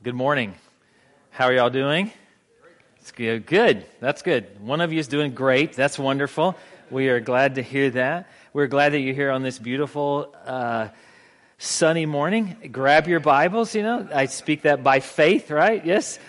Good morning. How are y'all doing? It's good. Good. That's good. One of you is doing great. That's wonderful. We are glad to hear that. We're glad that you're here on this beautiful uh, sunny morning. Grab your Bibles. You know, I speak that by faith, right? Yes.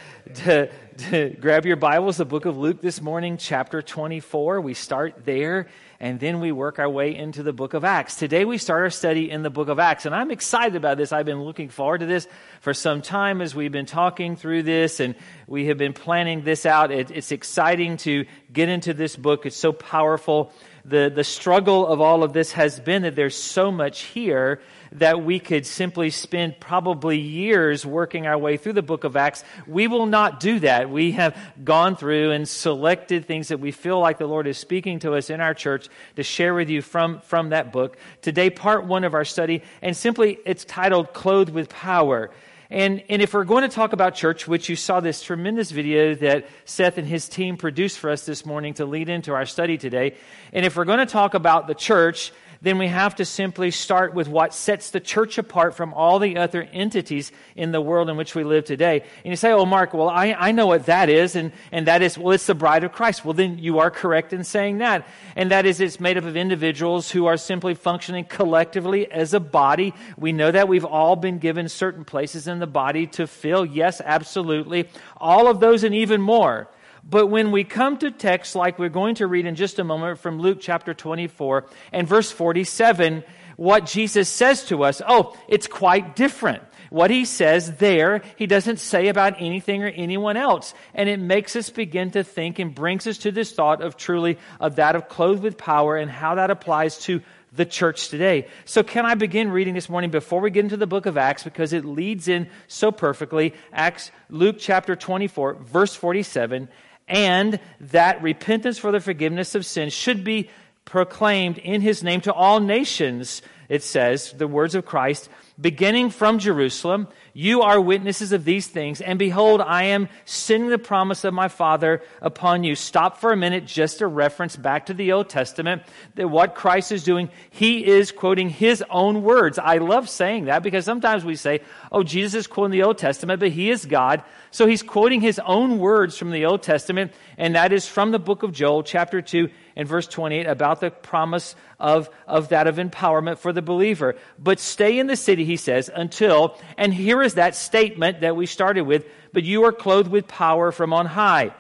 To, to grab your Bibles, the book of Luke this morning, chapter 24. We start there and then we work our way into the book of Acts. Today we start our study in the book of Acts, and I'm excited about this. I've been looking forward to this for some time as we've been talking through this, and we have been planning this out. It, it's exciting to get into this book. It's so powerful. The, the struggle of all of this has been that there's so much here that we could simply spend probably years working our way through the book of Acts. We will not do that. We have gone through and selected things that we feel like the Lord is speaking to us in our church to share with you from, from that book. Today, part one of our study, and simply it's titled Clothed with Power. And, and if we're going to talk about church, which you saw this tremendous video that Seth and his team produced for us this morning to lead into our study today, and if we're going to talk about the church, then we have to simply start with what sets the church apart from all the other entities in the world in which we live today. And you say, oh, Mark, well, I, I know what that is, and, and that is, well, it's the bride of Christ. Well, then you are correct in saying that. And that is, it's made up of individuals who are simply functioning collectively as a body. We know that we've all been given certain places in the body to fill. Yes, absolutely. All of those and even more. But when we come to texts like we're going to read in just a moment from Luke chapter 24 and verse 47, what Jesus says to us, oh, it's quite different. What he says there, he doesn't say about anything or anyone else. And it makes us begin to think and brings us to this thought of truly of that of clothed with power and how that applies to the church today. So can I begin reading this morning before we get into the book of Acts because it leads in so perfectly. Acts, Luke chapter 24, verse 47 and that repentance for the forgiveness of sins should be proclaimed in his name to all nations, it says, the words of Christ, beginning from Jerusalem. You are witnesses of these things, and behold, I am sending the promise of my Father upon you. Stop for a minute, just a reference back to the Old Testament, that what Christ is doing, he is quoting his own words. I love saying that because sometimes we say, oh, Jesus is quoting the Old Testament, but he is God. So he's quoting his own words from the Old Testament, and that is from the book of Joel, chapter 2 and verse 28, about the promise of, of that of empowerment for the believer. But stay in the city, he says, until, and here is that statement that we started with, but you are clothed with power from on high.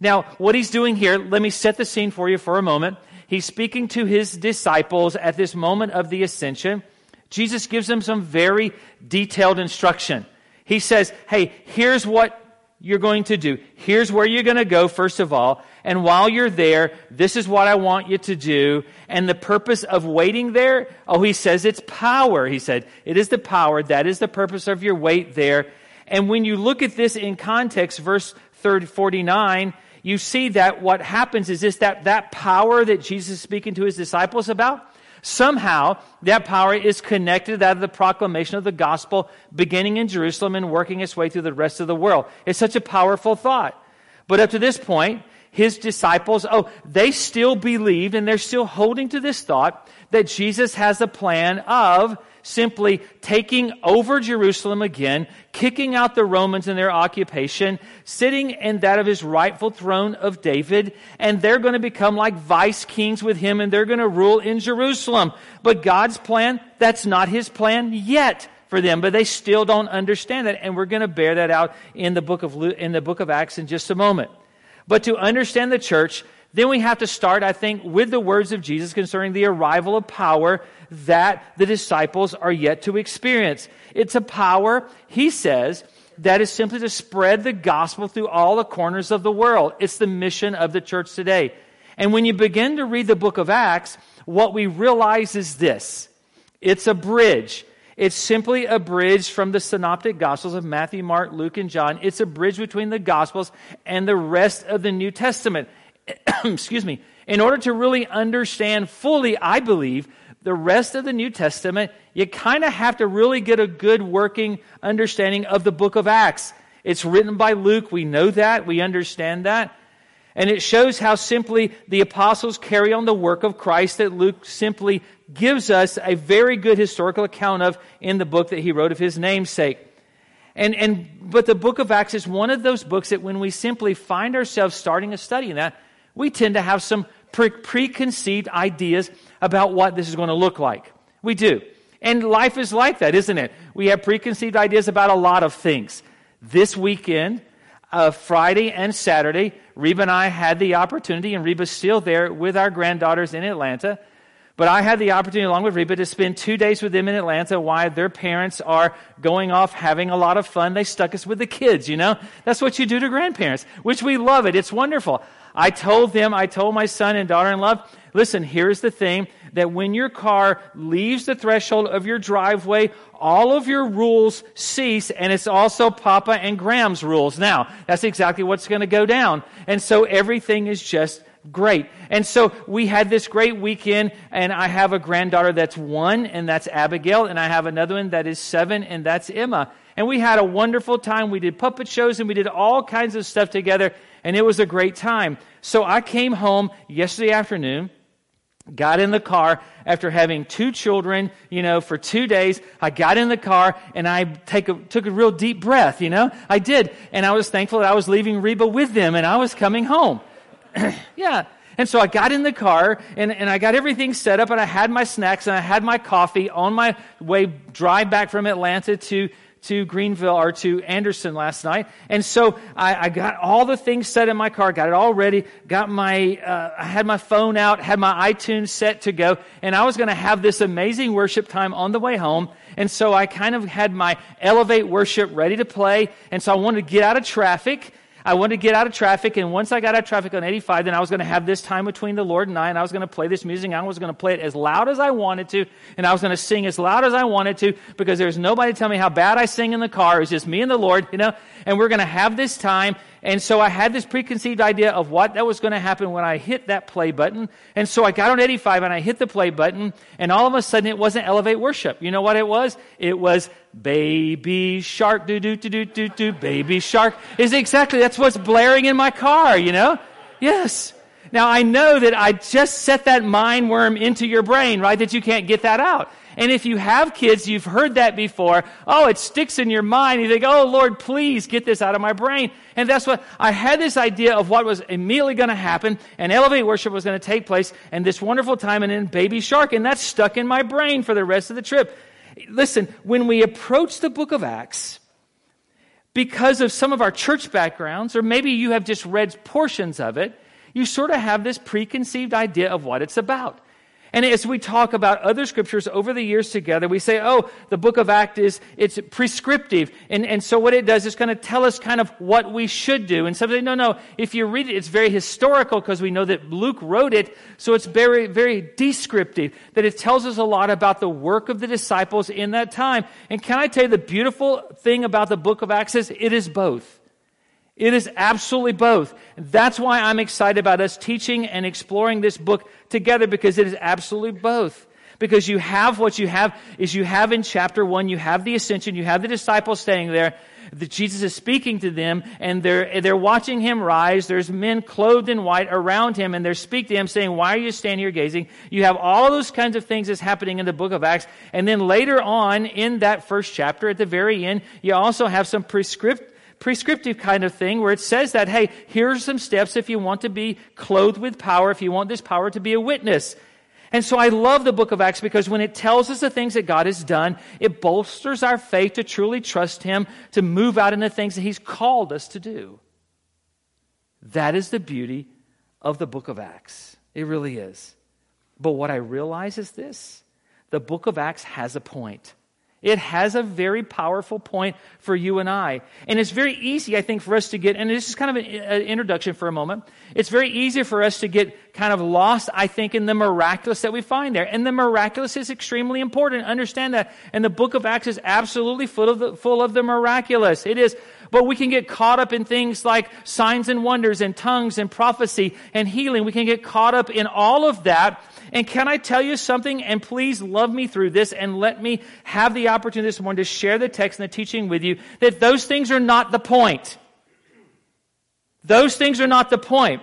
Now, what he's doing here, let me set the scene for you for a moment. He's speaking to his disciples at this moment of the ascension. Jesus gives them some very detailed instruction. He says, Hey, here's what you're going to do. Here's where you're going to go, first of all. And while you're there, this is what I want you to do. And the purpose of waiting there, oh, he says it's power. He said, it is the power. That is the purpose of your wait there. And when you look at this in context, verse 30, 49, you see that what happens is this, that, that power that Jesus is speaking to his disciples about, Somehow, that power is connected to that of the proclamation of the gospel beginning in Jerusalem and working its way through the rest of the world. It's such a powerful thought. But up to this point, his disciples, oh, they still believed and they're still holding to this thought that Jesus has a plan of simply taking over Jerusalem again, kicking out the Romans in their occupation, sitting in that of his rightful throne of David, and they're going to become like vice kings with him and they're going to rule in Jerusalem. But God's plan, that's not his plan yet for them, but they still don't understand that, and we're going to bear that out in the book of in the book of Acts in just a moment. But to understand the church, then we have to start, I think, with the words of Jesus concerning the arrival of power that the disciples are yet to experience. It's a power, he says, that is simply to spread the gospel through all the corners of the world. It's the mission of the church today. And when you begin to read the book of Acts, what we realize is this it's a bridge. It's simply a bridge from the synoptic gospels of Matthew, Mark, Luke, and John. It's a bridge between the gospels and the rest of the New Testament. Excuse me. In order to really understand fully, I believe, the rest of the New Testament, you kind of have to really get a good working understanding of the book of Acts. It's written by Luke. We know that. We understand that. And it shows how simply the apostles carry on the work of Christ that Luke simply gives us a very good historical account of in the book that he wrote of his namesake. And, and, but the book of Acts is one of those books that when we simply find ourselves starting a study in that, we tend to have some pre- preconceived ideas about what this is going to look like. We do. And life is like that, isn't it? We have preconceived ideas about a lot of things. This weekend, uh, Friday and Saturday, Reba and I had the opportunity, and Reba's still there with our granddaughters in Atlanta. But I had the opportunity, along with Reba, to spend two days with them in Atlanta while their parents are going off having a lot of fun. They stuck us with the kids, you know? That's what you do to grandparents, which we love it. It's wonderful. I told them, I told my son and daughter in law, listen, here's the thing that when your car leaves the threshold of your driveway, all of your rules cease, and it's also Papa and Graham's rules. Now, that's exactly what's going to go down. And so everything is just great. And so we had this great weekend, and I have a granddaughter that's one, and that's Abigail, and I have another one that is seven, and that's Emma. And we had a wonderful time. We did puppet shows and we did all kinds of stuff together, and it was a great time. So I came home yesterday afternoon got in the car after having two children, you know, for two days. I got in the car and I take a, took a real deep breath, you know. I did. And I was thankful that I was leaving Reba with them and I was coming home. yeah. And so I got in the car and, and I got everything set up and I had my snacks and I had my coffee on my way drive back from Atlanta to to Greenville or to Anderson last night. And so I, I, got all the things set in my car, got it all ready, got my, uh, I had my phone out, had my iTunes set to go, and I was going to have this amazing worship time on the way home. And so I kind of had my Elevate worship ready to play. And so I wanted to get out of traffic. I wanted to get out of traffic, and once I got out of traffic on 85, then I was going to have this time between the Lord and I, and I was going to play this music. I was going to play it as loud as I wanted to, and I was going to sing as loud as I wanted to, because there's nobody to tell me how bad I sing in the car. It was just me and the Lord, you know, and we're going to have this time, and so I had this preconceived idea of what that was going to happen when I hit that play button. And so I got on 85 and I hit the play button, and all of a sudden it wasn't Elevate Worship. You know what it was? It was Baby Shark, do do do do do do, Baby Shark. Is exactly, that's what's blaring in my car, you know? Yes. Now I know that I just set that mind worm into your brain, right? That you can't get that out. And if you have kids, you've heard that before. Oh, it sticks in your mind. You think, oh, Lord, please get this out of my brain. And that's what I had this idea of what was immediately going to happen, and Elevate Worship was going to take place, and this wonderful time, and then Baby Shark, and that's stuck in my brain for the rest of the trip. Listen, when we approach the book of Acts, because of some of our church backgrounds, or maybe you have just read portions of it, you sort of have this preconceived idea of what it's about. And as we talk about other scriptures over the years together, we say, oh, the book of Acts is, it's prescriptive. And, and so what it does is kind of tell us kind of what we should do. And some say, no, no, if you read it, it's very historical because we know that Luke wrote it. So it's very, very descriptive, that it tells us a lot about the work of the disciples in that time. And can I tell you the beautiful thing about the book of Acts is it is both. It is absolutely both. That's why I'm excited about us teaching and exploring this book together because it is absolutely both. Because you have what you have is you have in chapter one, you have the ascension, you have the disciples staying there. That Jesus is speaking to them and they're, they're watching him rise. There's men clothed in white around him and they're speaking to him saying, why are you standing here gazing? You have all those kinds of things that's happening in the book of Acts. And then later on in that first chapter at the very end, you also have some prescript, prescriptive kind of thing where it says that, hey, here's some steps if you want to be clothed with power, if you want this power to be a witness. And so I love the book of Acts because when it tells us the things that God has done, it bolsters our faith to truly trust Him, to move out in the things that He's called us to do. That is the beauty of the book of Acts. It really is. But what I realize is this the book of Acts has a point. It has a very powerful point for you and I. And it's very easy, I think, for us to get, and this is kind of an introduction for a moment. It's very easy for us to get kind of lost, I think, in the miraculous that we find there. And the miraculous is extremely important. Understand that. And the book of Acts is absolutely full of the, full of the miraculous. It is. But we can get caught up in things like signs and wonders and tongues and prophecy and healing. We can get caught up in all of that and can I tell you something? And please love me through this and let me have the opportunity this morning to share the text and the teaching with you that those things are not the point. Those things are not the point.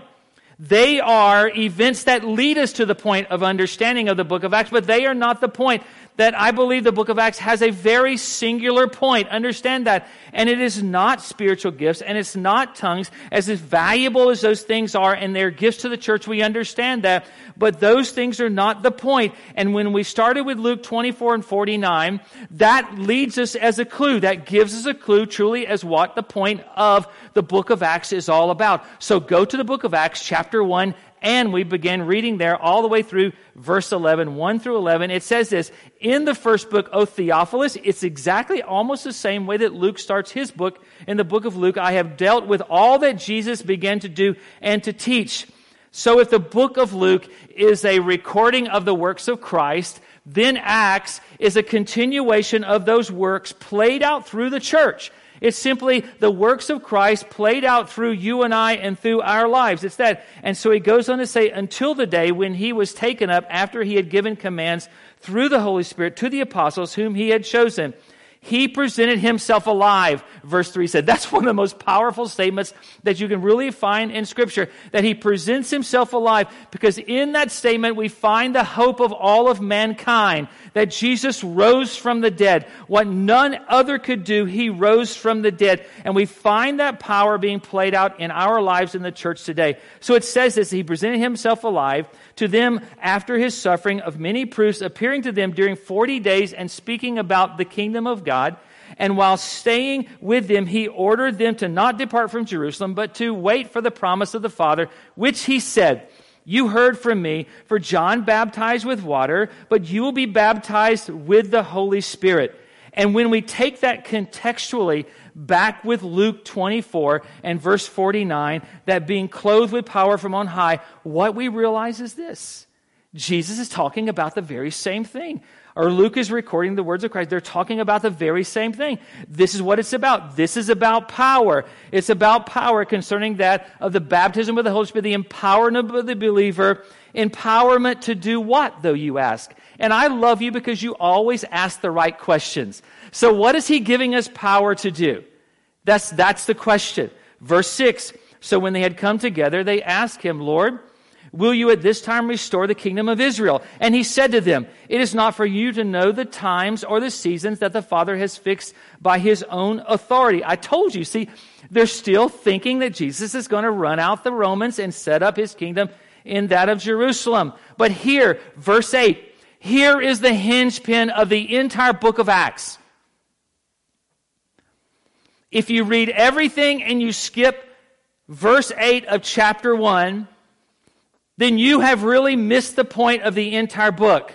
They are events that lead us to the point of understanding of the book of Acts, but they are not the point. That I believe the book of Acts has a very singular point. Understand that. And it is not spiritual gifts and it's not tongues. As valuable as those things are and they're gifts to the church, we understand that. But those things are not the point. And when we started with Luke 24 and 49, that leads us as a clue. That gives us a clue truly as what the point of the book of Acts is all about. So go to the book of Acts, chapter 1, and we begin reading there all the way through verse 11, 1 through 11. It says this In the first book, O Theophilus, it's exactly almost the same way that Luke starts his book. In the book of Luke, I have dealt with all that Jesus began to do and to teach. So if the book of Luke is a recording of the works of Christ, then Acts is a continuation of those works played out through the church. It's simply the works of Christ played out through you and I and through our lives. It's that. And so he goes on to say, until the day when he was taken up after he had given commands through the Holy Spirit to the apostles whom he had chosen. He presented himself alive, verse 3 said. That's one of the most powerful statements that you can really find in Scripture, that he presents himself alive, because in that statement we find the hope of all of mankind, that Jesus rose from the dead. What none other could do, he rose from the dead. And we find that power being played out in our lives in the church today. So it says this, he presented himself alive to them after his suffering of many proofs, appearing to them during 40 days and speaking about the kingdom of God. And while staying with them, he ordered them to not depart from Jerusalem, but to wait for the promise of the Father, which he said, You heard from me, for John baptized with water, but you will be baptized with the Holy Spirit. And when we take that contextually, back with Luke 24 and verse 49, that being clothed with power from on high, what we realize is this. Jesus is talking about the very same thing. Or Luke is recording the words of Christ. They're talking about the very same thing. This is what it's about. This is about power. It's about power concerning that of the baptism with the Holy Spirit, the empowerment of the believer. Empowerment to do what, though, you ask? And I love you because you always ask the right questions. So what is he giving us power to do? That's, that's the question. Verse 6. So when they had come together, they asked him, Lord, will you at this time restore the kingdom of Israel? And he said to them, It is not for you to know the times or the seasons that the Father has fixed by his own authority. I told you, see, they're still thinking that Jesus is going to run out the Romans and set up his kingdom in that of Jerusalem. But here, verse 8, here is the hinge pin of the entire book of Acts. If you read everything and you skip verse 8 of chapter 1, then you have really missed the point of the entire book.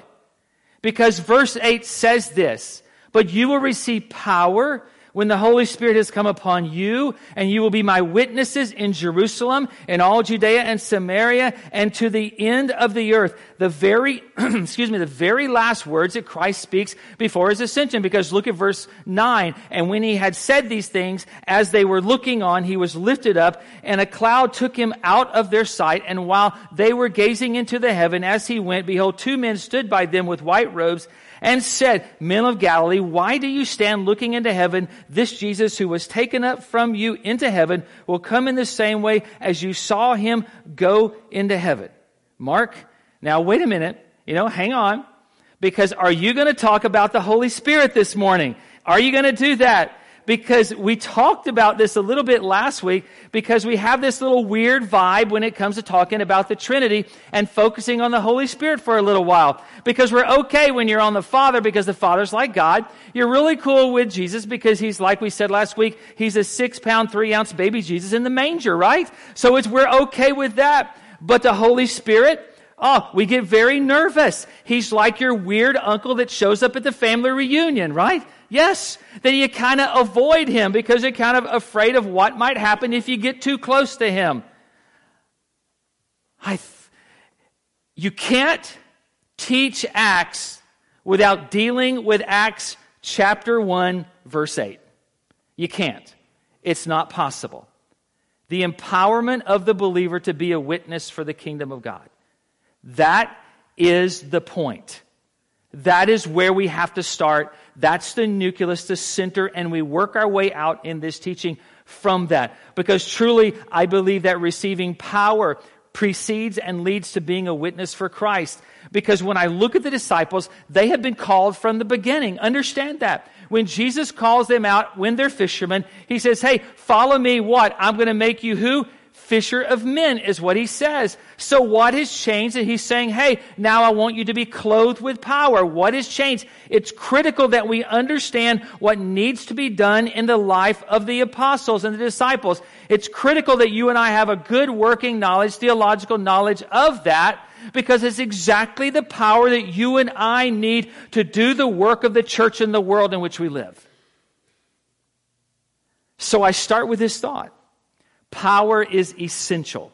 Because verse 8 says this, but you will receive power when the Holy Spirit has come upon you, and you will be my witnesses in Jerusalem, in all Judea and Samaria, and to the end of the earth. The very, excuse me, the very last words that Christ speaks before his ascension, because look at verse 9. And when he had said these things, as they were looking on, he was lifted up, and a cloud took him out of their sight. And while they were gazing into the heaven as he went, behold, two men stood by them with white robes, and said, Men of Galilee, why do you stand looking into heaven? This Jesus who was taken up from you into heaven will come in the same way as you saw him go into heaven. Mark, now wait a minute. You know, hang on. Because are you going to talk about the Holy Spirit this morning? Are you going to do that? Because we talked about this a little bit last week because we have this little weird vibe when it comes to talking about the Trinity and focusing on the Holy Spirit for a little while. Because we're okay when you're on the Father because the Father's like God. You're really cool with Jesus because he's, like we said last week, he's a six pound, three ounce baby Jesus in the manger, right? So it's, we're okay with that. But the Holy Spirit, Oh, we get very nervous. He's like your weird uncle that shows up at the family reunion, right? Yes, that you kind of avoid him because you're kind of afraid of what might happen if you get too close to him. I th- you can't teach Acts without dealing with Acts chapter 1, verse 8. You can't. It's not possible. The empowerment of the believer to be a witness for the kingdom of God. That is the point. That is where we have to start. That's the nucleus, the center, and we work our way out in this teaching from that. Because truly, I believe that receiving power precedes and leads to being a witness for Christ. Because when I look at the disciples, they have been called from the beginning. Understand that. When Jesus calls them out when they're fishermen, he says, Hey, follow me. What? I'm going to make you who? fisher of men, is what he says. So what has changed? And he's saying, hey, now I want you to be clothed with power. What has changed? It's critical that we understand what needs to be done in the life of the apostles and the disciples. It's critical that you and I have a good working knowledge, theological knowledge of that because it's exactly the power that you and I need to do the work of the church in the world in which we live. So I start with this thought. Power is essential.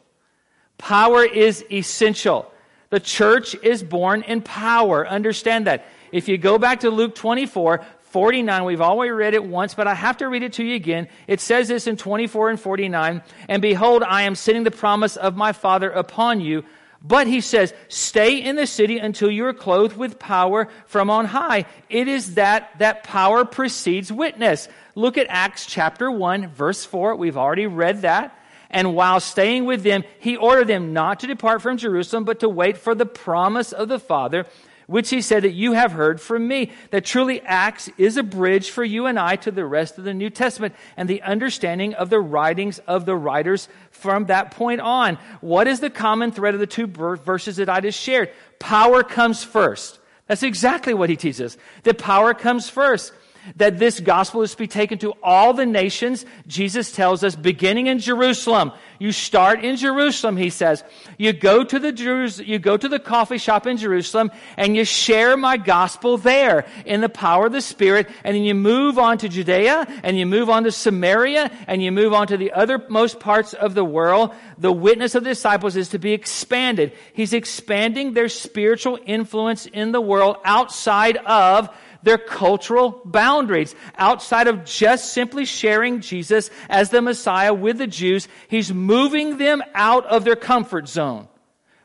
Power is essential. The church is born in power. Understand that. If you go back to Luke 24, 49, we've already read it once, but I have to read it to you again. It says this in 24 and 49, and behold, I am sending the promise of my Father upon you. But he says, stay in the city until you are clothed with power from on high. It is that that power precedes witness. Look at Acts chapter 1, verse 4. We've already read that. And while staying with them, he ordered them not to depart from Jerusalem, but to wait for the promise of the Father, which he said that you have heard from me. That truly Acts is a bridge for you and I to the rest of the New Testament and the understanding of the writings of the writers from that point on. What is the common thread of the two verses that I just shared? Power comes first. That's exactly what he teaches. That power comes first that this gospel is to be taken to all the nations. Jesus tells us, beginning in Jerusalem. You start in Jerusalem, he says. You go to the Jerus- you go to the coffee shop in Jerusalem and you share my gospel there in the power of the Spirit. And then you move on to Judea and you move on to Samaria and you move on to the other most parts of the world. The witness of the disciples is to be expanded. He's expanding their spiritual influence in the world outside of their cultural boundaries. Outside of just simply sharing Jesus as the Messiah with the Jews, he's moving them out of their comfort zone.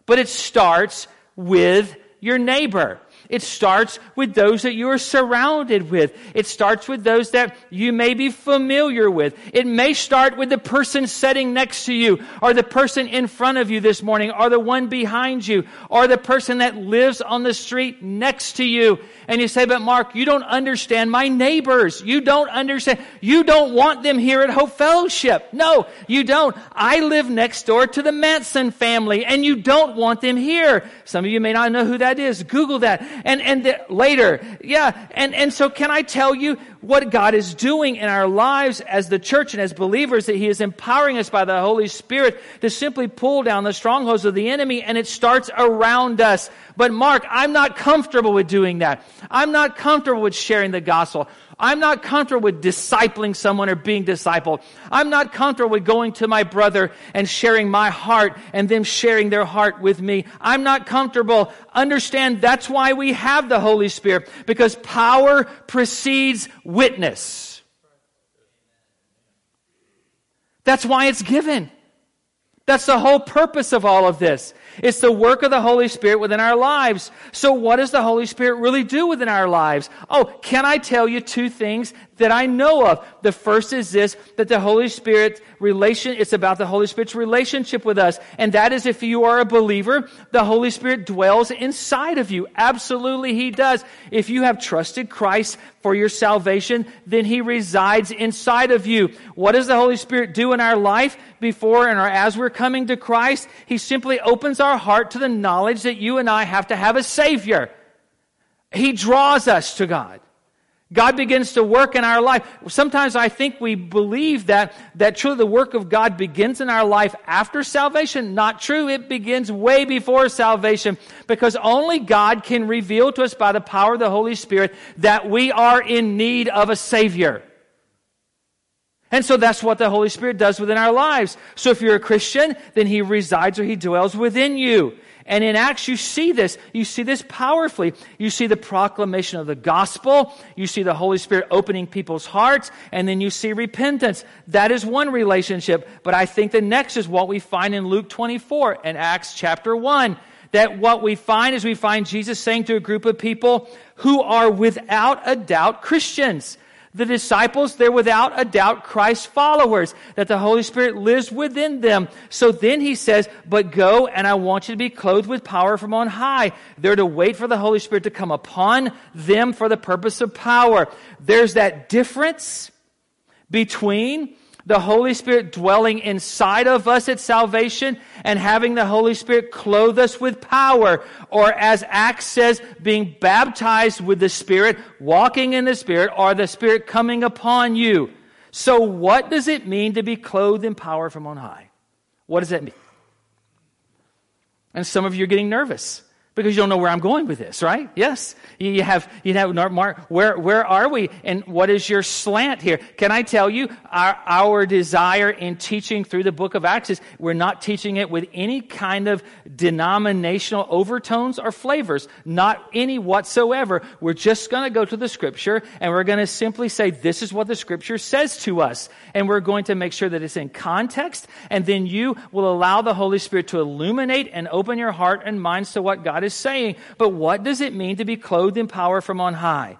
But it starts with your neighbor. It starts with those that you are surrounded with. It starts with those that you may be familiar with. It may start with the person sitting next to you, or the person in front of you this morning, or the one behind you, or the person that lives on the street next to you. And you say, but Mark, you don't understand my neighbors. You don't understand. You don't want them here at Hope Fellowship. No, you don't. I live next door to the Manson family, and you don't want them here. Some of you may not know who that is. Google that and, and the, later. Yeah. And, and so can I tell you what God is doing in our lives as the church and as believers that He is empowering us by the Holy Spirit to simply pull down the strongholds of the enemy and it starts around us. But Mark, I'm not comfortable with doing that. I'm not comfortable with sharing the gospel. I'm not comfortable with discipling someone or being discipled. I'm not comfortable with going to my brother and sharing my heart and them sharing their heart with me. I'm not comfortable. Understand that's why we have the Holy Spirit because power precedes witness. That's why it's given. That's the whole purpose of all of this. It's the work of the Holy Spirit within our lives. So what does the Holy Spirit really do within our lives? Oh, can I tell you two things that I know of? The first is this, that the Holy Spirit relation, it's about the Holy Spirit's relationship with us. And that is if you are a believer, the Holy Spirit dwells inside of you. Absolutely He does. If you have trusted Christ for your salvation, then He resides inside of you. What does the Holy Spirit do in our life before and as we're coming to Christ? He simply opens our heart to the knowledge that you and I have to have a Savior. He draws us to God. God begins to work in our life. Sometimes I think we believe that, that truly the work of God begins in our life after salvation. Not true. It begins way before salvation because only God can reveal to us by the power of the Holy Spirit that we are in need of a Savior. And so that's what the Holy Spirit does within our lives. So if you're a Christian, then He resides or He dwells within you. And in Acts, you see this. You see this powerfully. You see the proclamation of the gospel. You see the Holy Spirit opening people's hearts. And then you see repentance. That is one relationship. But I think the next is what we find in Luke 24 and Acts chapter 1. That what we find is we find Jesus saying to a group of people who are without a doubt Christians. The disciples, they're without a doubt Christ's followers, that the Holy Spirit lives within them. So then he says, but go and I want you to be clothed with power from on high. They're to wait for the Holy Spirit to come upon them for the purpose of power. There's that difference between the Holy Spirit dwelling inside of us at salvation and having the Holy Spirit clothe us with power. Or as Acts says, being baptized with the Spirit, walking in the Spirit, or the Spirit coming upon you. So what does it mean to be clothed in power from on high? What does that mean? And some of you are getting nervous because you don't know where I'm going with this, right? Yes. You have, you have, Mark, where, where are we? And what is your slant here? Can I tell you, our, our desire in teaching through the book of Acts is we're not teaching it with any kind of denominational overtones or flavors. Not any whatsoever. We're just going to go to the scripture and we're going to simply say, this is what the scripture says to us. And we're going to make sure that it's in context. And then you will allow the Holy Spirit to illuminate and open your heart and minds to what God is saying. But what does it mean to be clothed in power from on high?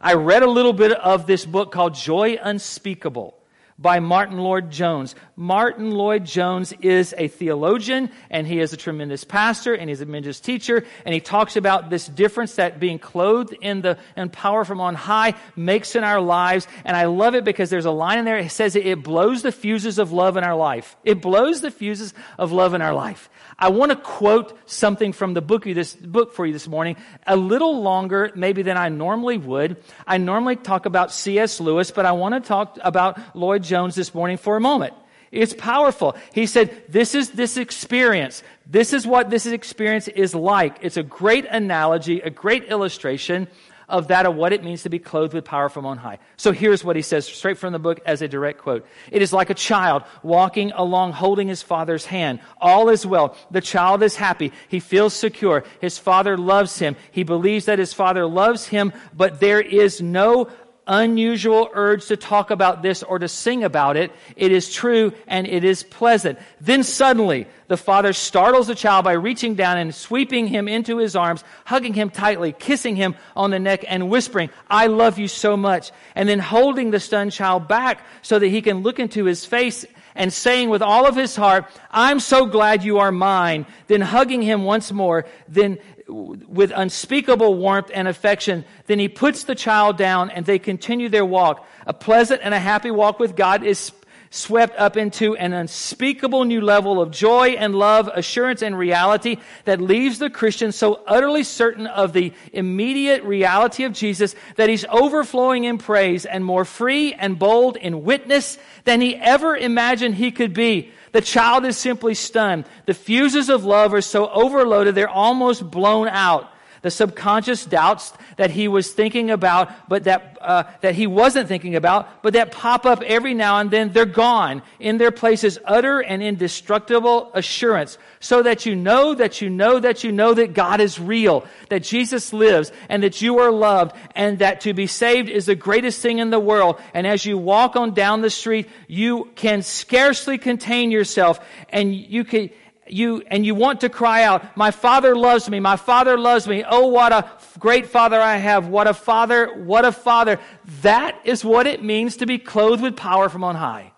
I read a little bit of this book called Joy Unspeakable by Martyn Lloyd-Jones. Martyn Lloyd-Jones is a theologian and he is a tremendous pastor and he's a tremendous teacher and he talks about this difference that being clothed in the in power from on high makes in our lives and I love it because there's a line in there it says it blows the fuses of love in our life. It blows the fuses of love in our life. I want to quote something from the book, this, book for you this morning, a little longer maybe than I normally would. I normally talk about C.S. Lewis, but I want to talk about Lloyd Jones this morning for a moment. It's powerful. He said, this is this experience. This is what this experience is like. It's a great analogy, a great illustration of that of what it means to be clothed with power from on high. So here's what he says straight from the book as a direct quote. It is like a child walking along holding his father's hand. All is well. The child is happy. He feels secure. His father loves him. He believes that his father loves him, but there is no unusual urge to talk about this or to sing about it. It is true and it is pleasant. Then suddenly, the father startles the child by reaching down and sweeping him into his arms, hugging him tightly, kissing him on the neck, and whispering, I love you so much. And then holding the stunned child back so that he can look into his face and saying with all of his heart, I'm so glad you are mine. Then hugging him once more, then with unspeakable warmth and affection. Then he puts the child down and they continue their walk. A pleasant and a happy walk with God is swept up into an unspeakable new level of joy and love, assurance and reality that leaves the Christian so utterly certain of the immediate reality of Jesus that he's overflowing in praise and more free and bold in witness than he ever imagined he could be. The child is simply stunned. The fuses of love are so overloaded, they're almost blown out the subconscious doubts that he was thinking about, but that, uh, that he wasn't thinking about, but that pop up every now and then, they're gone. In their place is utter and indestructible assurance, so that you know that you know that you know that God is real, that Jesus lives, and that you are loved, and that to be saved is the greatest thing in the world. And as you walk on down the street, you can scarcely contain yourself, and you can, you, and you want to cry out, my father loves me, my father loves me. Oh, what a great father I have. What a father, what a father. That is what it means to be clothed with power from on high.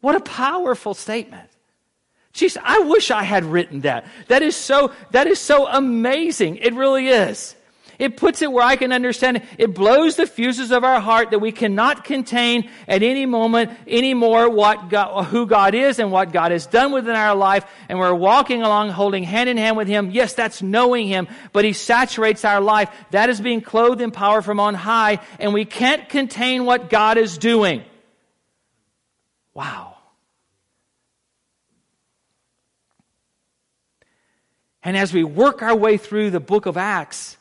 What a powerful statement. Jeez, I wish I had written that. That is so, that is so amazing. It really is. It puts it where I can understand it. It blows the fuses of our heart that we cannot contain at any moment anymore what God, who God is and what God has done within our life. And we're walking along holding hand in hand with Him. Yes, that's knowing Him, but He saturates our life. That is being clothed in power from on high. And we can't contain what God is doing. Wow. And as we work our way through the book of Acts,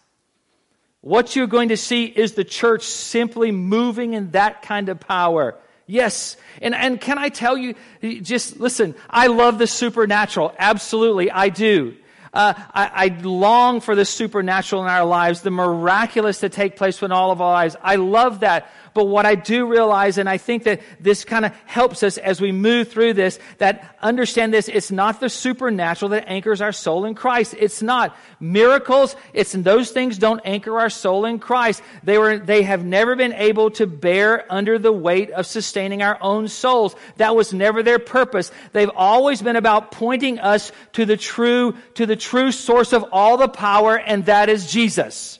what you're going to see is the church simply moving in that kind of power. Yes. And, and can I tell you, just listen, I love the supernatural. Absolutely, I do. Uh, I, I, long for the supernatural in our lives, the miraculous to take place in all of our lives. I love that. But what I do realize, and I think that this kind of helps us as we move through this, that understand this, it's not the supernatural that anchors our soul in Christ. It's not. Miracles, it's those things don't anchor our soul in Christ. They were, they have never been able to bear under the weight of sustaining our own souls. That was never their purpose. They've always been about pointing us to the true, to the true source of all the power, and that is Jesus.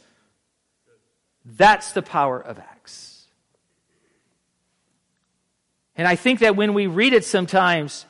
That's the power of Acts. And I think that when we read it sometimes,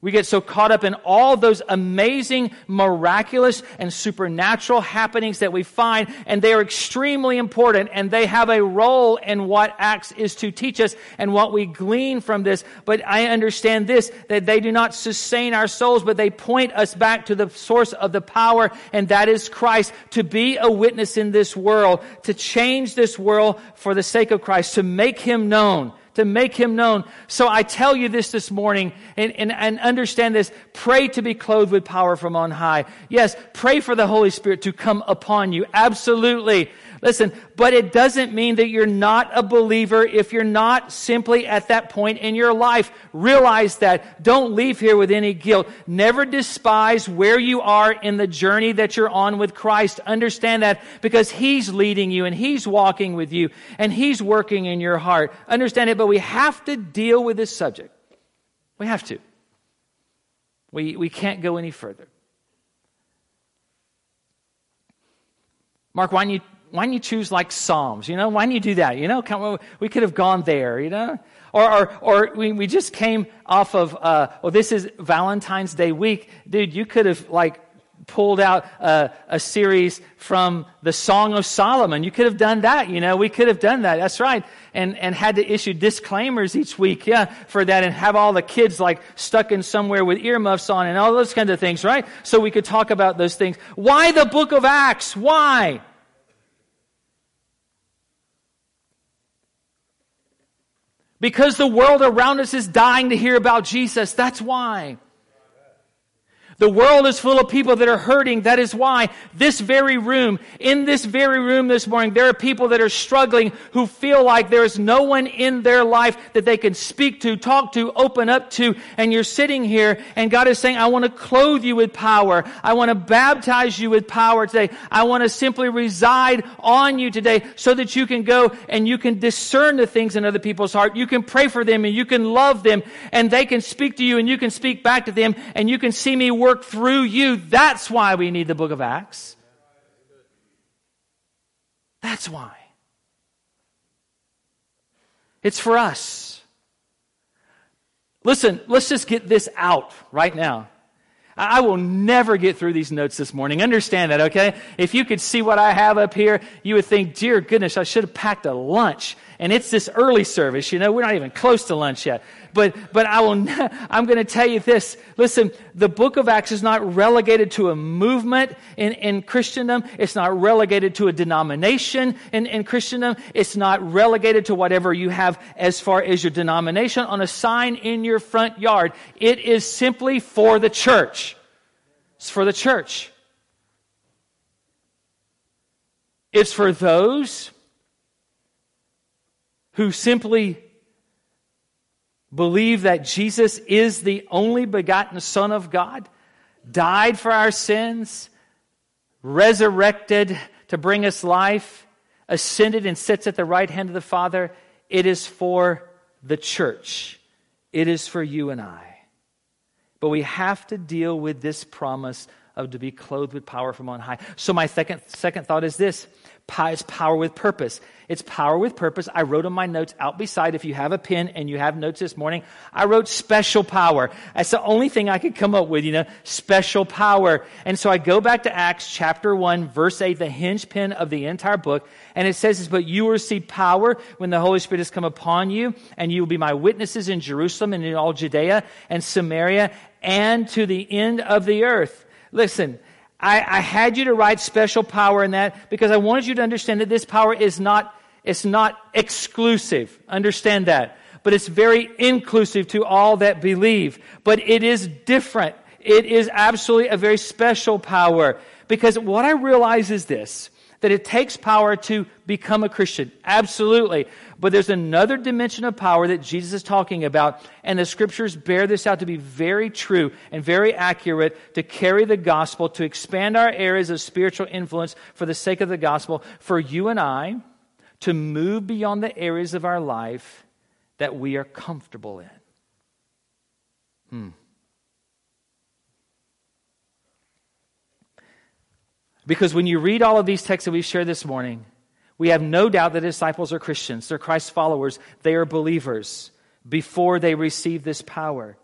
we get so caught up in all those amazing, miraculous, and supernatural happenings that we find, and they are extremely important, and they have a role in what Acts is to teach us and what we glean from this. But I understand this, that they do not sustain our souls, but they point us back to the source of the power, and that is Christ, to be a witness in this world, to change this world for the sake of Christ, to make Him known to make him known. So I tell you this this morning and, and, and understand this. Pray to be clothed with power from on high. Yes, pray for the Holy Spirit to come upon you. Absolutely. Listen, but it doesn't mean that you're not a believer if you're not simply at that point in your life. Realize that. Don't leave here with any guilt. Never despise where you are in the journey that you're on with Christ. Understand that because He's leading you and He's walking with you and He's working in your heart. Understand it, but we have to deal with this subject. We have to. We, we can't go any further. Mark, why don't you why don't you choose like Psalms? You know, why don't you do that? You know, we could have gone there, you know? Or, or, or we, we just came off of, uh, well, this is Valentine's Day week. Dude, you could have like pulled out a, a series from the Song of Solomon. You could have done that, you know, we could have done that. That's right. And, and had to issue disclaimers each week, yeah, for that and have all the kids like stuck in somewhere with earmuffs on and all those kinds of things, right? So we could talk about those things. Why the book of Acts? Why? Because the world around us is dying to hear about Jesus. That's why. The world is full of people that are hurting. That is why this very room, in this very room this morning, there are people that are struggling who feel like there is no one in their life that they can speak to, talk to, open up to. And you're sitting here and God is saying, I want to clothe you with power. I want to baptize you with power today. I want to simply reside on you today so that you can go and you can discern the things in other people's heart. You can pray for them and you can love them and they can speak to you and you can speak back to them and you can see me work work through you. That's why we need the book of Acts. That's why. It's for us. Listen, let's just get this out right now. I will never get through these notes this morning. Understand that, okay? If you could see what I have up here, you would think, dear goodness, I should have packed a lunch. And it's this early service, you know, we're not even close to lunch yet. But, but I will, I'm going to tell you this. Listen, the book of Acts is not relegated to a movement in, in Christendom. It's not relegated to a denomination in, in Christendom. It's not relegated to whatever you have as far as your denomination on a sign in your front yard. It is simply for the church. It's for the church. It's for those who simply believe that Jesus is the only begotten Son of God, died for our sins, resurrected to bring us life, ascended and sits at the right hand of the Father. It is for the church. It is for you and I. But we have to deal with this promise of to be clothed with power from on high. So my second, second thought is this it's power with purpose. It's power with purpose. I wrote on my notes out beside, if you have a pen and you have notes this morning, I wrote special power. That's the only thing I could come up with, you know, special power. And so I go back to Acts chapter 1, verse 8, the hinge pin of the entire book. And it says this, but you will receive power when the Holy Spirit has come upon you, and you will be my witnesses in Jerusalem and in all Judea and Samaria and to the end of the earth. Listen, I, I had you to write special power in that because I wanted you to understand that this power is not, it's not exclusive. Understand that. But it's very inclusive to all that believe. But it is different. It is absolutely a very special power. Because what I realize is this That it takes power to become a Christian. Absolutely. But there's another dimension of power that Jesus is talking about, and the scriptures bear this out to be very true and very accurate to carry the gospel, to expand our areas of spiritual influence for the sake of the gospel, for you and I to move beyond the areas of our life that we are comfortable in. Hmm. Because when you read all of these texts that we've shared this morning, we have no doubt that disciples are Christians. They're Christ followers. They are believers before they receive this power.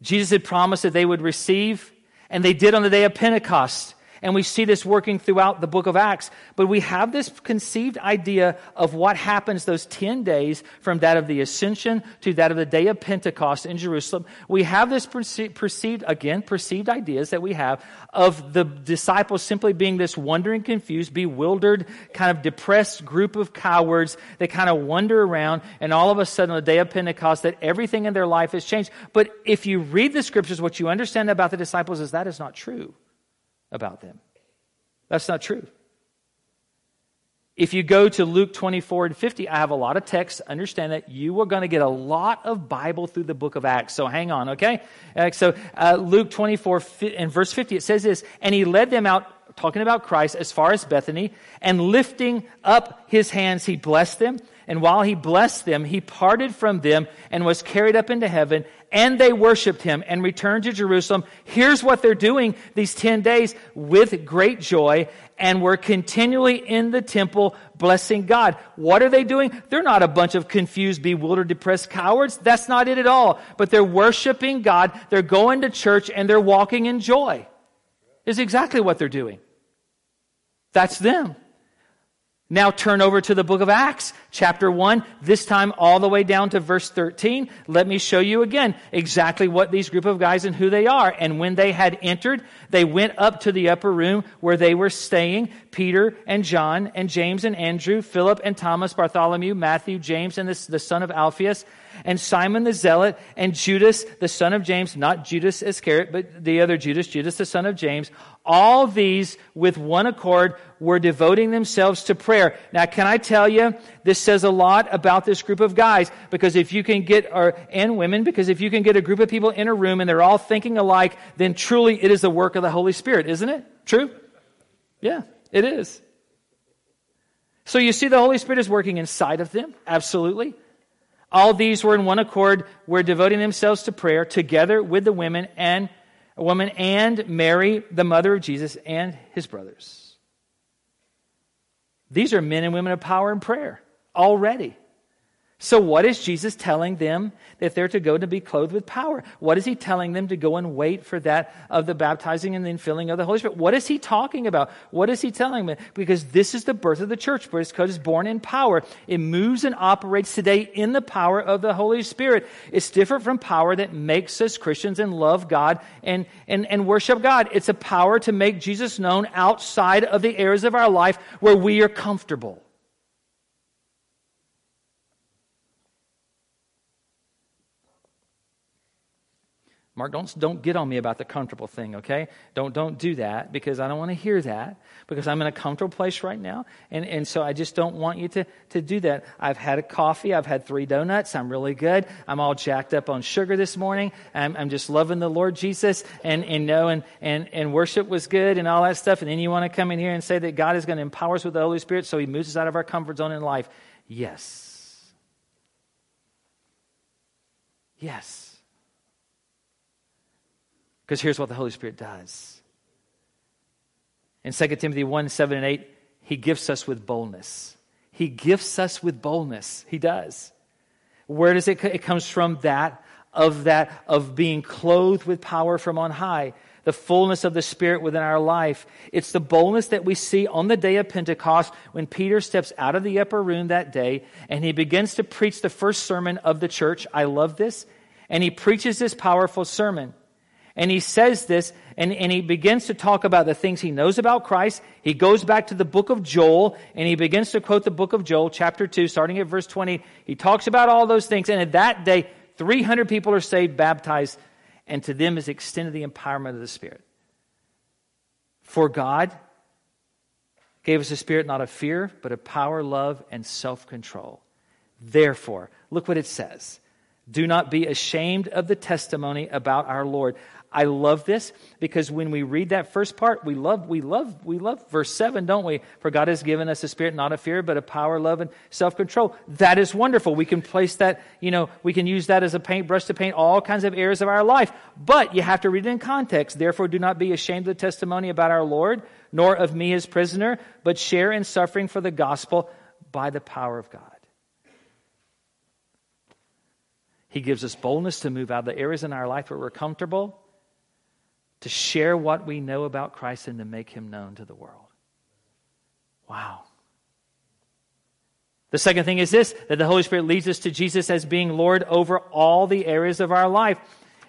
Jesus had promised that they would receive, and they did on the day of Pentecost. And we see this working throughout the book of Acts. But we have this conceived idea of what happens those 10 days from that of the ascension to that of the day of Pentecost in Jerusalem. We have this perceived, again, perceived ideas that we have of the disciples simply being this wondering, confused, bewildered, kind of depressed group of cowards that kind of wander around. And all of a sudden, on the day of Pentecost, that everything in their life has changed. But if you read the scriptures, what you understand about the disciples is that is not true about them. That's not true. If you go to Luke 24 and 50, I have a lot of text. Understand that you are going to get a lot of Bible through the book of Acts. So hang on, okay? Uh, so uh, Luke 24 and verse 50, it says this, and he led them out, talking about Christ, as far as Bethany, and lifting up his hands, he blessed them. And while he blessed them, he parted from them and was carried up into heaven. And they worshiped him and returned to Jerusalem. Here's what they're doing these 10 days with great joy. And were continually in the temple blessing God. What are they doing? They're not a bunch of confused, bewildered, depressed cowards. That's not it at all. But they're worshiping God. They're going to church and they're walking in joy. Is exactly what they're doing. That's them. Now turn over to the book of Acts, chapter 1, this time all the way down to verse 13. Let me show you again exactly what these group of guys and who they are. And when they had entered, they went up to the upper room where they were staying. Peter and John and James and Andrew, Philip and Thomas, Bartholomew, Matthew, James and the, the son of Alphaeus, and Simon the Zealot, and Judas, the son of James, not Judas Iscariot, but the other Judas, Judas the son of James. All these with one accord were devoting themselves to prayer. Now, can I tell you, this says a lot about this group of guys, because if you can get, or, and women, because if you can get a group of people in a room and they're all thinking alike, then truly it is the work of the Holy Spirit, isn't it? True? Yeah, it is. So you see the Holy Spirit is working inside of them, absolutely. All these were in one accord, were devoting themselves to prayer together with the women and a woman and Mary, the mother of Jesus, and his brothers. These are men and women of power and prayer already. So, what is Jesus telling them that they're to go to be clothed with power? What is he telling them to go and wait for that of the baptizing and the infilling of the Holy Spirit? What is he talking about? What is he telling them? Because this is the birth of the church. British Code is born in power. It moves and operates today in the power of the Holy Spirit. It's different from power that makes us Christians and love God and, and, and worship God. It's a power to make Jesus known outside of the areas of our life where we are comfortable. Mark, don't, don't get on me about the comfortable thing, okay? Don't, don't do that because I don't want to hear that because I'm in a comfortable place right now. And, and so I just don't want you to, to do that. I've had a coffee. I've had three donuts. I'm really good. I'm all jacked up on sugar this morning. I'm, I'm just loving the Lord Jesus and, and know and, and, and worship was good and all that stuff. And then you want to come in here and say that God is going to empower us with the Holy Spirit so he moves us out of our comfort zone in life. Yes. Yes. Because here's what the Holy Spirit does. In 2 Timothy 1 7 and 8, he gifts us with boldness. He gifts us with boldness. He does. Where does it It comes from that, of that, of being clothed with power from on high, the fullness of the Spirit within our life. It's the boldness that we see on the day of Pentecost when Peter steps out of the upper room that day and he begins to preach the first sermon of the church. I love this. And he preaches this powerful sermon. And he says this, and, and he begins to talk about the things he knows about Christ. He goes back to the book of Joel, and he begins to quote the book of Joel, chapter 2, starting at verse 20. He talks about all those things, and at that day, 300 people are saved, baptized, and to them is extended the empowerment of the Spirit. For God gave us a spirit not of fear, but of power, love, and self control. Therefore, look what it says. Do not be ashamed of the testimony about our Lord. I love this because when we read that first part, we love, we love, we love verse 7, don't we? For God has given us a spirit not of fear, but of power, love, and self control. That is wonderful. We can place that, you know, we can use that as a paintbrush to paint all kinds of areas of our life. But you have to read it in context. Therefore, do not be ashamed of the testimony about our Lord, nor of me as prisoner, but share in suffering for the gospel by the power of God. He gives us boldness to move out of the areas in our life where we're comfortable to share what we know about Christ and to make him known to the world. Wow. The second thing is this that the Holy Spirit leads us to Jesus as being Lord over all the areas of our life.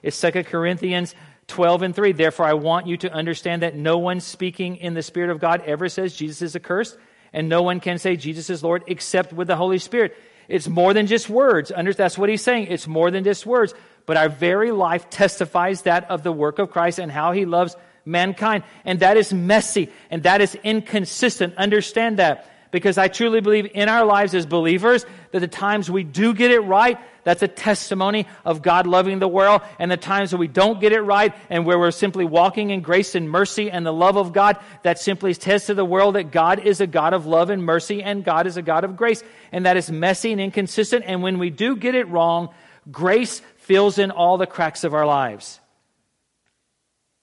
It's 2 Corinthians 12 and 3. Therefore, I want you to understand that no one speaking in the Spirit of God ever says Jesus is accursed, and no one can say Jesus is Lord except with the Holy Spirit. It's more than just words. That's what he's saying. It's more than just words but our very life testifies that of the work of Christ and how he loves mankind. And that is messy and that is inconsistent. Understand that. Because I truly believe in our lives as believers that the times we do get it right, that's a testimony of God loving the world. And the times that we don't get it right and where we're simply walking in grace and mercy and the love of God, that simply says to the world that God is a God of love and mercy and God is a God of grace. And that is messy and inconsistent. And when we do get it wrong, grace fills in all the cracks of our lives.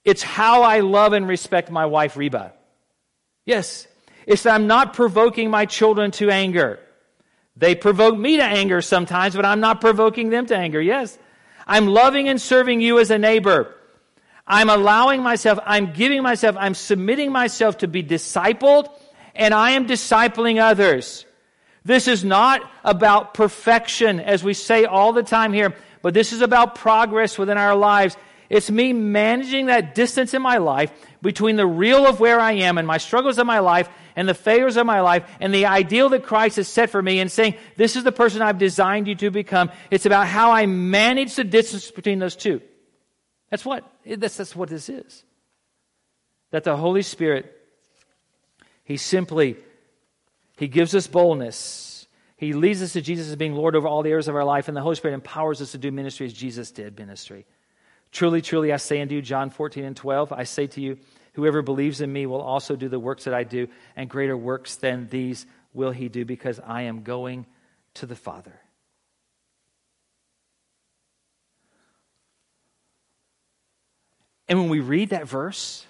It's how I love and respect my wife, Reba. Yes, it's that I'm not provoking my children to anger. They provoke me to anger sometimes, but I'm not provoking them to anger. Yes. I'm loving and serving you as a neighbor. I'm allowing myself, I'm giving myself, I'm submitting myself to be discipled, and I am discipling others. This is not about perfection, as we say all the time here but this is about progress within our lives. It's me managing that distance in my life between the real of where I am and my struggles of my life and the failures of my life and the ideal that Christ has set for me and saying, this is the person I've designed you to become. It's about how I manage the distance between those two. That's what, that's, that's what this is. That the Holy Spirit, He simply, He gives us boldness he leads us to Jesus as being Lord over all the areas of our life, and the Holy Spirit empowers us to do ministry as Jesus did ministry. Truly, truly, I say unto you, John 14 and 12, I say to you, whoever believes in me will also do the works that I do, and greater works than these will he do, because I am going to the Father. And when we read that verse,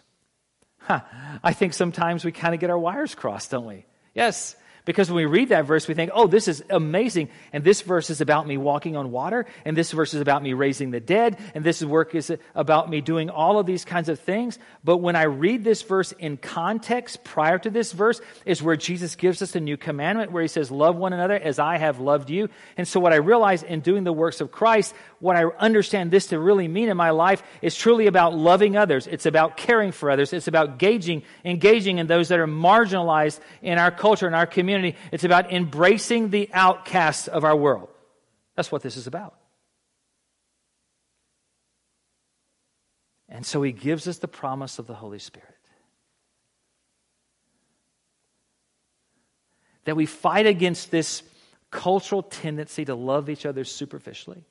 huh, I think sometimes we kind of get our wires crossed, don't we? Yes, because when we read that verse, we think, oh, this is amazing. And this verse is about me walking on water. And this verse is about me raising the dead. And this work is about me doing all of these kinds of things. But when I read this verse in context prior to this verse is where Jesus gives us a new commandment where he says, love one another as I have loved you. And so what I realize in doing the works of Christ, what I understand this to really mean in my life is truly about loving others. It's about caring for others. It's about engaging, engaging in those that are marginalized in our culture, in our community. It's about embracing the outcasts of our world. That's what this is about. And so he gives us the promise of the Holy Spirit. That we fight against this cultural tendency to love each other superficially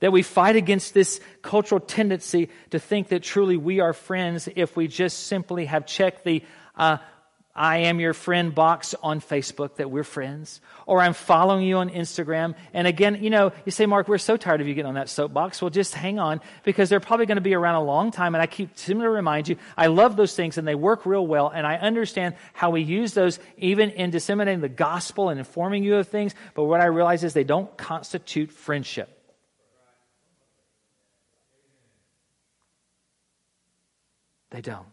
that we fight against this cultural tendency to think that truly we are friends if we just simply have checked the uh, I am your friend box on Facebook that we're friends, or I'm following you on Instagram. And again, you know, you say, Mark, we're so tired of you getting on that soapbox. Well, just hang on because they're probably going to be around a long time. And I keep to remind you, I love those things and they work real well. And I understand how we use those even in disseminating the gospel and informing you of things. But what I realize is they don't constitute friendship. They don't.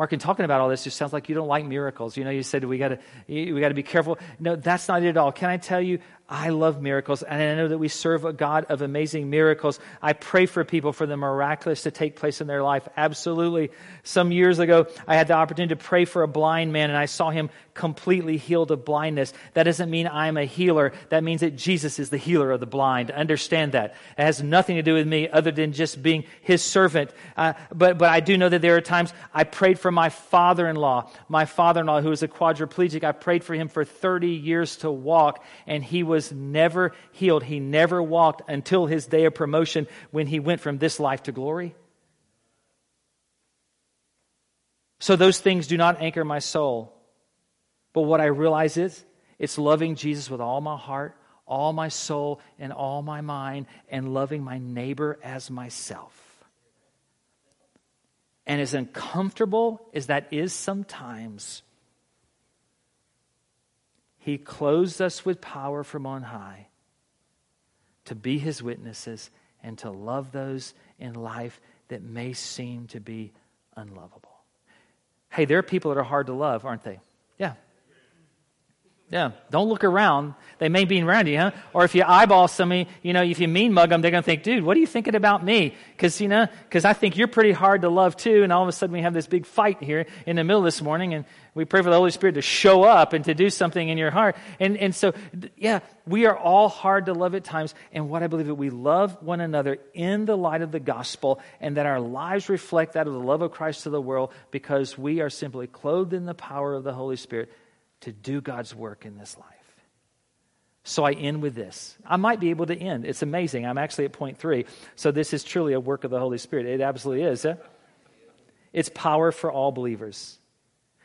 Mark, in talking about all this, just sounds like you don't like miracles. You know, you said we got to we got to be careful. No, that's not it at all. Can I tell you? I love miracles, and I know that we serve a God of amazing miracles. I pray for people for the miraculous to take place in their life. Absolutely. Some years ago, I had the opportunity to pray for a blind man, and I saw him completely healed of blindness. That doesn't mean I'm a healer. That means that Jesus is the healer of the blind. Understand that. It has nothing to do with me other than just being his servant. Uh, but, but I do know that there are times I prayed for my father in law. My father in law, who was a quadriplegic, I prayed for him for 30 years to walk, and he was never healed. He never walked until his day of promotion when he went from this life to glory. So those things do not anchor my soul. But what I realize is it's loving Jesus with all my heart, all my soul, and all my mind, and loving my neighbor as myself. And as uncomfortable as that is sometimes, He clothes us with power from on high to be His witnesses and to love those in life that may seem to be unlovable. Hey, there are people that are hard to love, aren't they? Yeah, yeah, don't look around. They may be around you, huh? Or if you eyeball somebody, you know, if you mean mug them, they're going to think, dude, what are you thinking about me? Because, you know, because I think you're pretty hard to love too. And all of a sudden we have this big fight here in the middle this morning. And we pray for the Holy Spirit to show up and to do something in your heart. And, and so, yeah, we are all hard to love at times. And what I believe that we love one another in the light of the gospel and that our lives reflect that of the love of Christ to the world because we are simply clothed in the power of the Holy Spirit to do God's work in this life. So I end with this. I might be able to end. It's amazing. I'm actually at point three. So this is truly a work of the Holy Spirit. It absolutely is. Eh? It's power for all believers.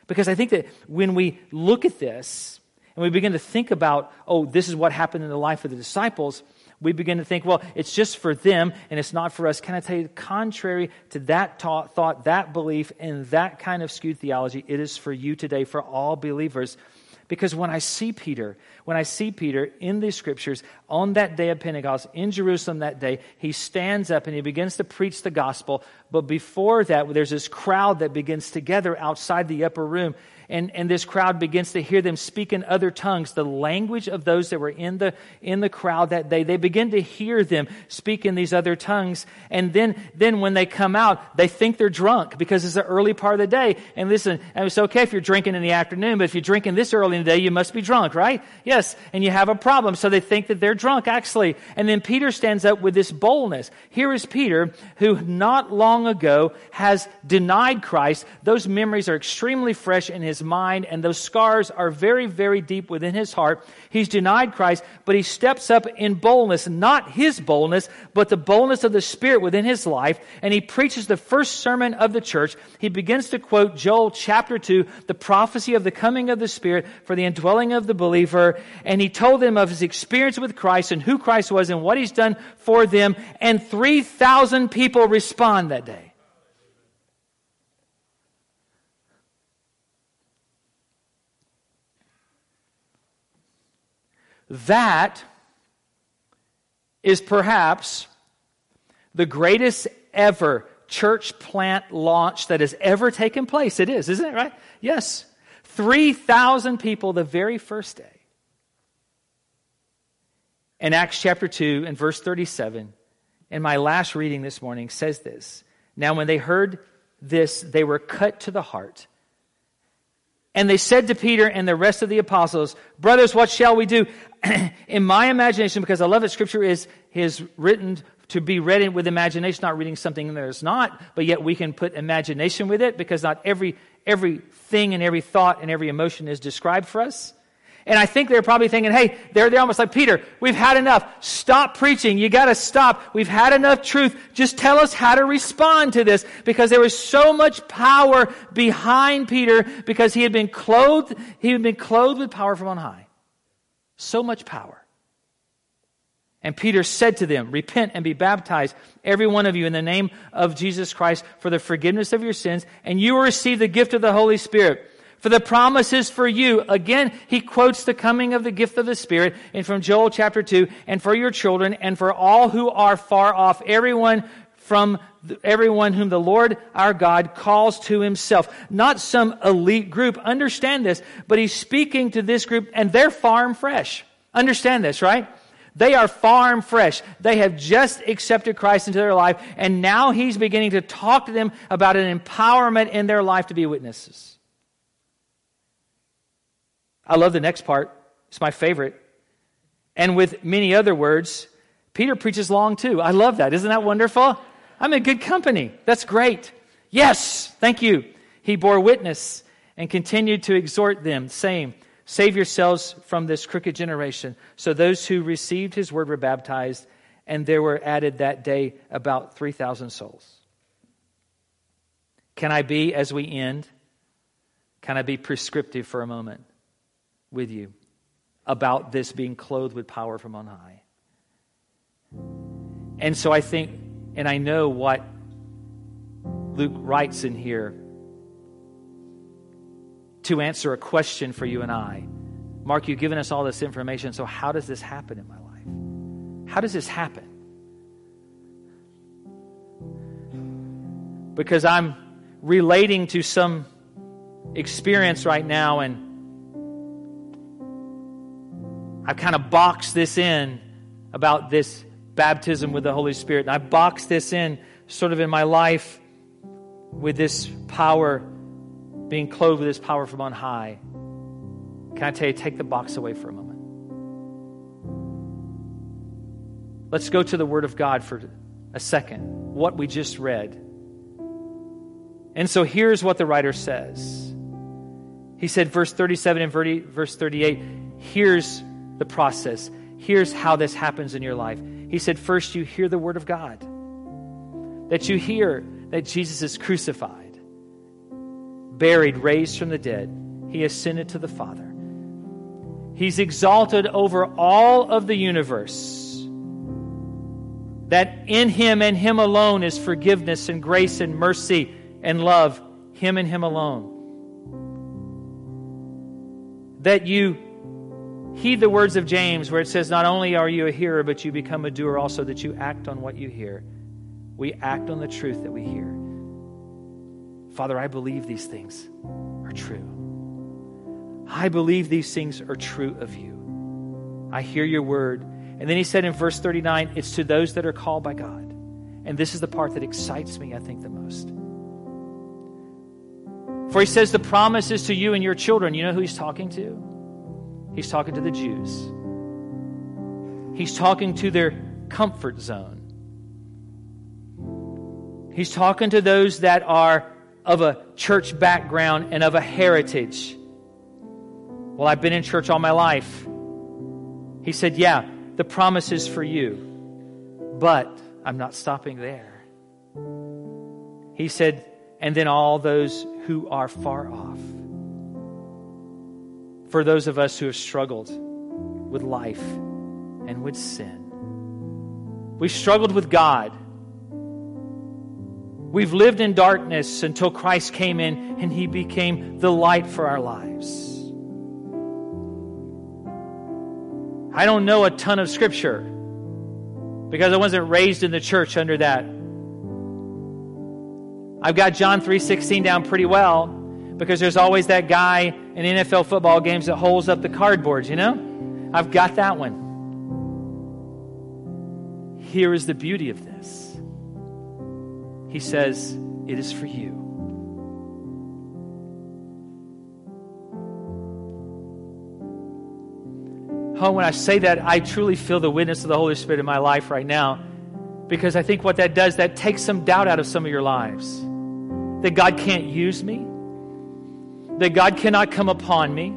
Because I think that when we look at this and we begin to think about, oh, this is what happened in the life of the disciples, we begin to think, well, it's just for them and it's not for us. Can I tell you, contrary to that thought, thought, that belief, and that kind of skewed theology, it is for you today, for all believers. Because when I see Peter, when I see Peter in these scriptures on that day of Pentecost in Jerusalem that day, he stands up and he begins to preach the gospel. But before that, there's this crowd that begins together outside the upper room and, and this crowd begins to hear them speak in other tongues, the language of those that were in the, in the crowd that day. They begin to hear them speak in these other tongues. And then, then when they come out, they think they're drunk because it's the early part of the day. And listen, it's okay if you're drinking in the afternoon, but if you're drinking this early in the day, you must be drunk, right? Yes. And you have a problem. So they think that they're drunk, actually. And then Peter stands up with this boldness. Here is Peter, who not long ago has denied Christ. Those memories are extremely fresh in his his mind, and those scars are very, very deep within his heart. He's denied Christ, but he steps up in boldness, not his boldness, but the boldness of the Spirit within his life, and he preaches the first sermon of the church. He begins to quote Joel chapter 2, the prophecy of the coming of the Spirit for the indwelling of the believer, and he told them of his experience with Christ and who Christ was and what he's done for them, and 3,000 people respond that day. That is perhaps the greatest ever church plant launch that has ever taken place. It is, isn't it, right? Yes. 3,000 people the very first day. In Acts chapter 2 and verse 37, in my last reading this morning says this Now, when they heard this, they were cut to the heart and they said to Peter and the rest of the apostles, Brothers, what shall we do? in my imagination, because I love that scripture is, is written to be read with imagination, not reading something that is not, but yet we can put imagination with it because not every, every thing and every thought and every emotion is described for us. And I think they're probably thinking, hey, they're, they're almost like, Peter, we've had enough. Stop preaching. You gotta stop. We've had enough truth. Just tell us how to respond to this. Because there was so much power behind Peter because he had been clothed, he had been clothed with power from on high. So much power. And Peter said to them, Repent and be baptized, every one of you, in the name of Jesus Christ for the forgiveness of your sins, and you will receive the gift of the Holy Spirit. For the promise is for you. Again, he quotes the coming of the gift of the Spirit and from Joel chapter 2, and for your children, and for all who are far off, everyone from everyone whom the Lord our God calls to himself. Not some elite group. Understand this, but he's speaking to this group, and they're farm fresh. Understand this, right? They are farm fresh. They have just accepted Christ into their life, and now He's beginning to talk to them about an empowerment in their life to be witnesses. I love the next part, it's my favorite. And with many other words, Peter preaches long too. I love that. Isn't that wonderful? I'm in good company. That's great. Yes, thank you. He bore witness and continued to exhort them, saying, Save yourselves from this crooked generation. So those who received his word were baptized, and there were added that day about 3,000 souls. Can I be, as we end, can I be prescriptive for a moment with you about this being clothed with power from on high? And so I think, and I know what Luke writes in here to answer a question for you and I. Mark, you've given us all this information, so how does this happen in my life? How does this happen? Because I'm relating to some experience right now, and I've kind of boxed this in about this baptism with the Holy Spirit. And I boxed this in sort of in my life with this power being clothed with this power from on high. Can I tell you, take the box away for a moment? Let's go to the Word of God for a second, what we just read. And so here's what the writer says. He said, verse 37 and verse 38, here's the process. Here's how this happens in your life. He said, first, you hear the Word of God, that you hear that Jesus is crucified buried, raised from the dead. He ascended to the Father. He's exalted over all of the universe. That in Him and Him alone is forgiveness and grace and mercy and love. Him and Him alone. That you heed the words of James, where it says, Not only are you a hearer, but you become a doer also, that you act on what you hear. We act on the truth that we hear. Father, I believe these things are true. I believe these things are true of you. I hear your word. And then he said in verse 39, it's to those that are called by God. And this is the part that excites me, I think, the most. For he says the promise is to you and your children. You know who he's talking to? He's talking to the Jews. He's talking to their comfort zone. He's talking to those that are of a church background and of a heritage. Well, I've been in church all my life. He said, Yeah, the promise is for you, but I'm not stopping there. He said, and then all those who are far off. For those of us who have struggled with life and with sin, we've struggled with God We've lived in darkness until Christ came in and he became the light for our lives. I don't know a ton of scripture because I wasn't raised in the church under that. I've got John 3:16 down pretty well because there's always that guy in NFL football games that holds up the cardboards, you know? I've got that one. Here is the beauty of this. He says, It is for you. Oh, when I say that, I truly feel the witness of the Holy Spirit in my life right now because I think what that does, that takes some doubt out of some of your lives. That God can't use me, that God cannot come upon me,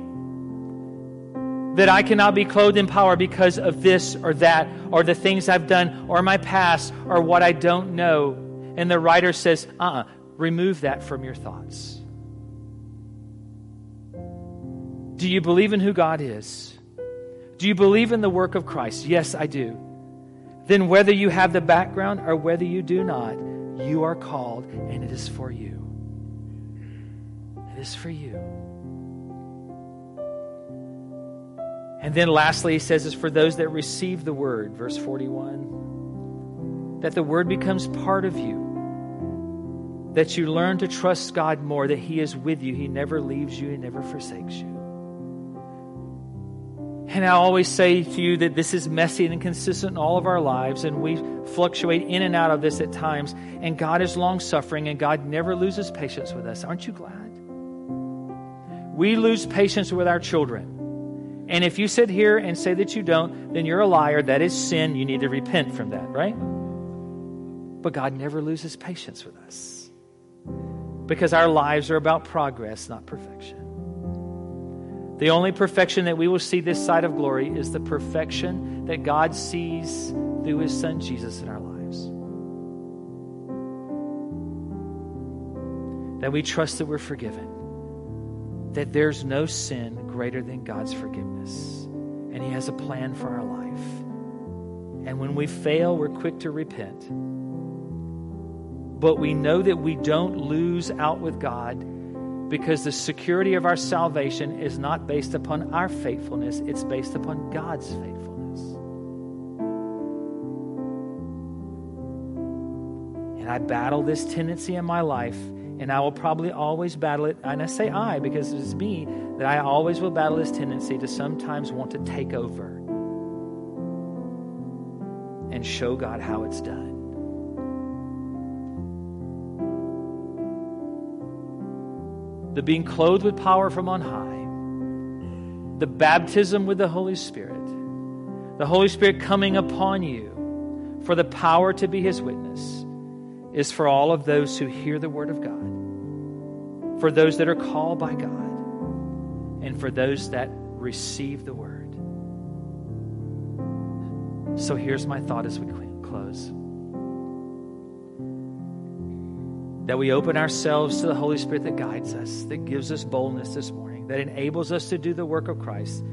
that I cannot be clothed in power because of this or that, or the things I've done, or my past, or what I don't know. And the writer says, uh uh-uh, remove that from your thoughts. Do you believe in who God is? Do you believe in the work of Christ? Yes, I do. Then, whether you have the background or whether you do not, you are called and it is for you. Is for you. And then, lastly, he says, it's for those that receive the word, verse 41, that the word becomes part of you that you learn to trust God more, that He is with you. He never leaves you, He never forsakes you. And I always say to you that this is messy and inconsistent in all of our lives, and we fluctuate in and out of this at times. And God is long suffering, and God never loses patience with us. Aren't you glad? We lose patience with our children. And if you sit here and say that you don't, then you're a liar. That is sin. You need to repent from that, right? But God never loses patience with us because our lives are about progress, not perfection. The only perfection that we will see this side of glory is the perfection that God sees through his son Jesus in our lives. That we trust that we're forgiven, that there's no sin greater than God's forgiveness, and he has a plan for our life. And when we fail, we're quick to repent. But we know that we don't lose out with God because the security of our salvation is not based upon our faithfulness, it's based upon God's faithfulness. And I battle this tendency in my life, and I will probably always battle it. And I say I because it's me that I always will battle this tendency to sometimes want to take over and show God how it's done. the being clothed with power from on high, the baptism with the Holy Spirit, the Holy Spirit coming upon you for the power to be his witness, is for all of those who hear the word of God, for those that are called by God, and for those that receive the word. So here's my thought as we close. that we open ourselves to the Holy Spirit that guides us, that gives us boldness this morning, that enables us to do the work of Christ,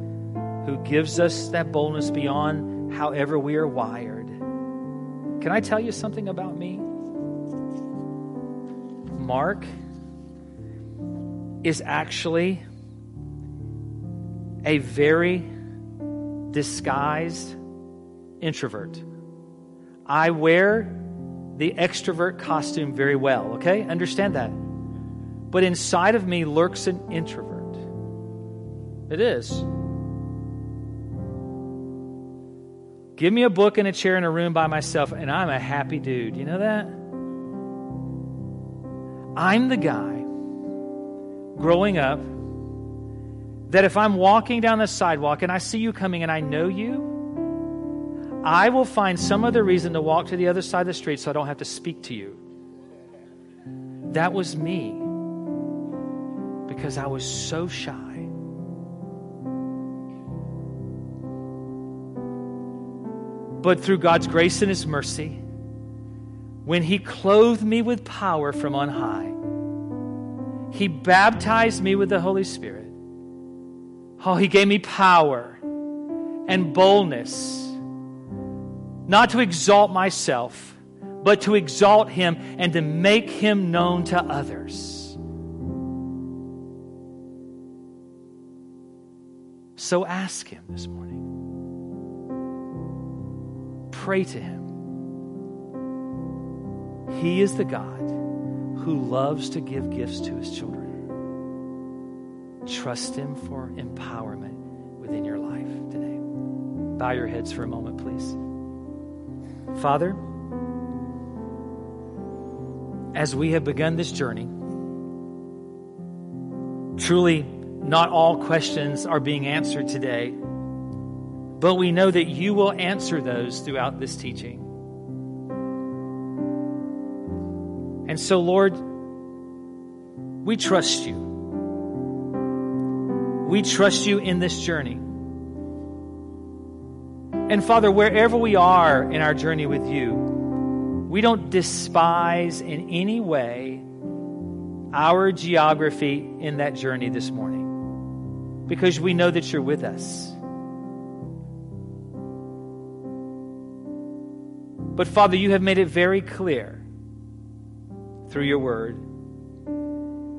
who gives us that boldness beyond however we are wired. Can I tell you something about me? Mark is actually a very disguised introvert. I wear the extrovert costume very well, okay? Understand that. But inside of me lurks an introvert. It is. Give me a book and a chair in a room by myself, and I'm a happy dude. You know that? I'm the guy growing up that if I'm walking down the sidewalk and I see you coming and I know you, I will find some other reason to walk to the other side of the street so I don't have to speak to you. That was me because I was so shy. But through God's grace and His mercy, when He clothed me with power from on high, He baptized me with the Holy Spirit. Oh, He gave me power and boldness not to exalt myself, but to exalt him and to make him known to others. So ask him this morning. Pray to him. He is the God who loves to give gifts to his children. Trust him for empowerment within your life today. Bow your heads for a moment, please. Father, as we have begun this journey, truly not all questions are being answered today, but we know that you will answer those throughout this teaching. And so, Lord, we trust you. We trust you in this journey. And Father, wherever we are in our journey with you, we don't despise in any way our geography in that journey this morning because we know that you're with us. But Father, you have made it very clear through your word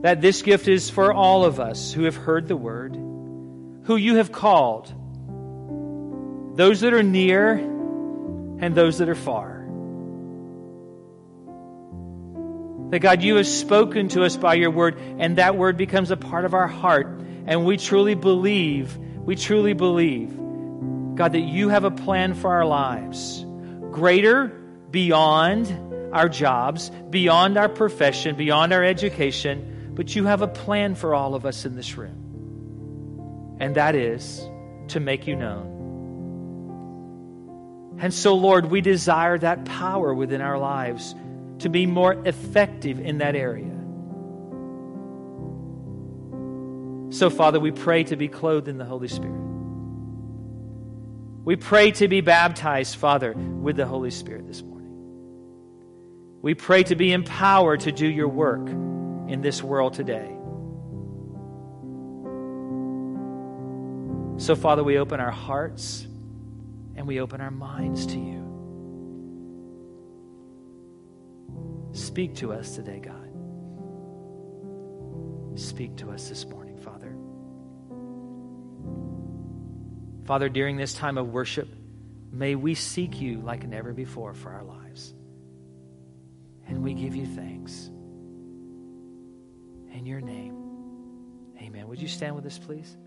that this gift is for all of us who have heard the word, who you have called those that are near and those that are far. That God, you have spoken to us by your word, and that word becomes a part of our heart. And we truly believe, we truly believe God, that you have a plan for our lives, greater beyond our jobs, beyond our profession, beyond our education, but you have a plan for all of us in this room. And that is to make you known. And so, Lord, we desire that power within our lives to be more effective in that area. So, Father, we pray to be clothed in the Holy Spirit. We pray to be baptized, Father, with the Holy Spirit this morning. We pray to be empowered to do your work in this world today. So, Father, we open our hearts and we open our minds to you. Speak to us today, God. Speak to us this morning, Father. Father, during this time of worship, may we seek you like never before for our lives. And we give you thanks. In your name, amen. Would you stand with us, please?